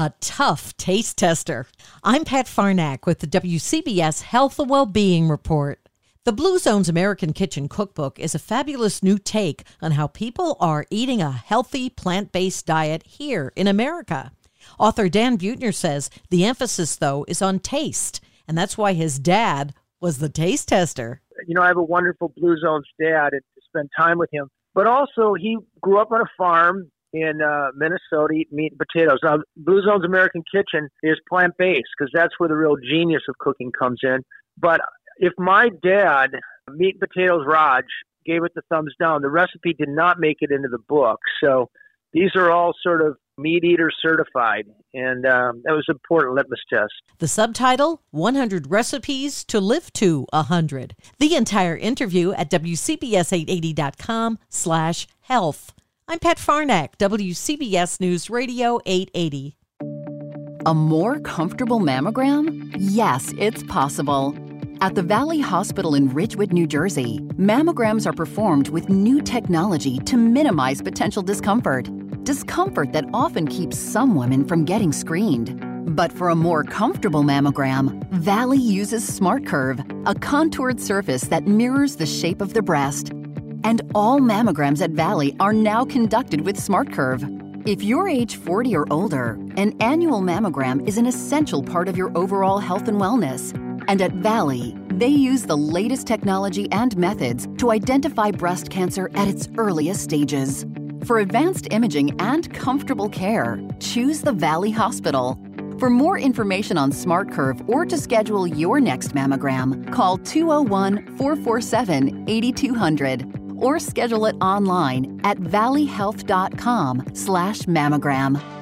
a tough taste tester. I'm Pat Farnack with the WCBS Health and Wellbeing Report. The Blue Zone's American Kitchen Cookbook is a fabulous new take on how people are eating a healthy plant based diet here in America. Author Dan Buettner says the emphasis, though, is on taste, and that's why his dad was the taste tester. You know, I have a wonderful Blue Zones dad and to spend time with him. But also, he grew up on a farm in uh, Minnesota eat meat and potatoes. Now, Blue Zone's American Kitchen is plant based because that's where the real genius of cooking comes in. But if my dad, Meat and Potatoes Raj, gave it the thumbs down, the recipe did not make it into the book. So these are all sort of meat eater certified, and um, that was an important litmus test. The subtitle 100 Recipes to Live to 100. The entire interview at WCBS880.com slash health. I'm Pat Farnack, WCBS News Radio 880. A more comfortable mammogram? Yes, it's possible. At the Valley Hospital in Ridgewood, New Jersey, mammograms are performed with new technology to minimize potential discomfort. Discomfort that often keeps some women from getting screened. But for a more comfortable mammogram, Valley uses SmartCurve, a contoured surface that mirrors the shape of the breast and all mammograms at Valley are now conducted with SmartCurve. If you're age 40 or older, an annual mammogram is an essential part of your overall health and wellness. And at Valley, they use the latest technology and methods to identify breast cancer at its earliest stages. For advanced imaging and comfortable care, choose the Valley Hospital. For more information on SmartCurve or to schedule your next mammogram, call 201 447 8200 or schedule it online at valleyhealth.com slash mammogram.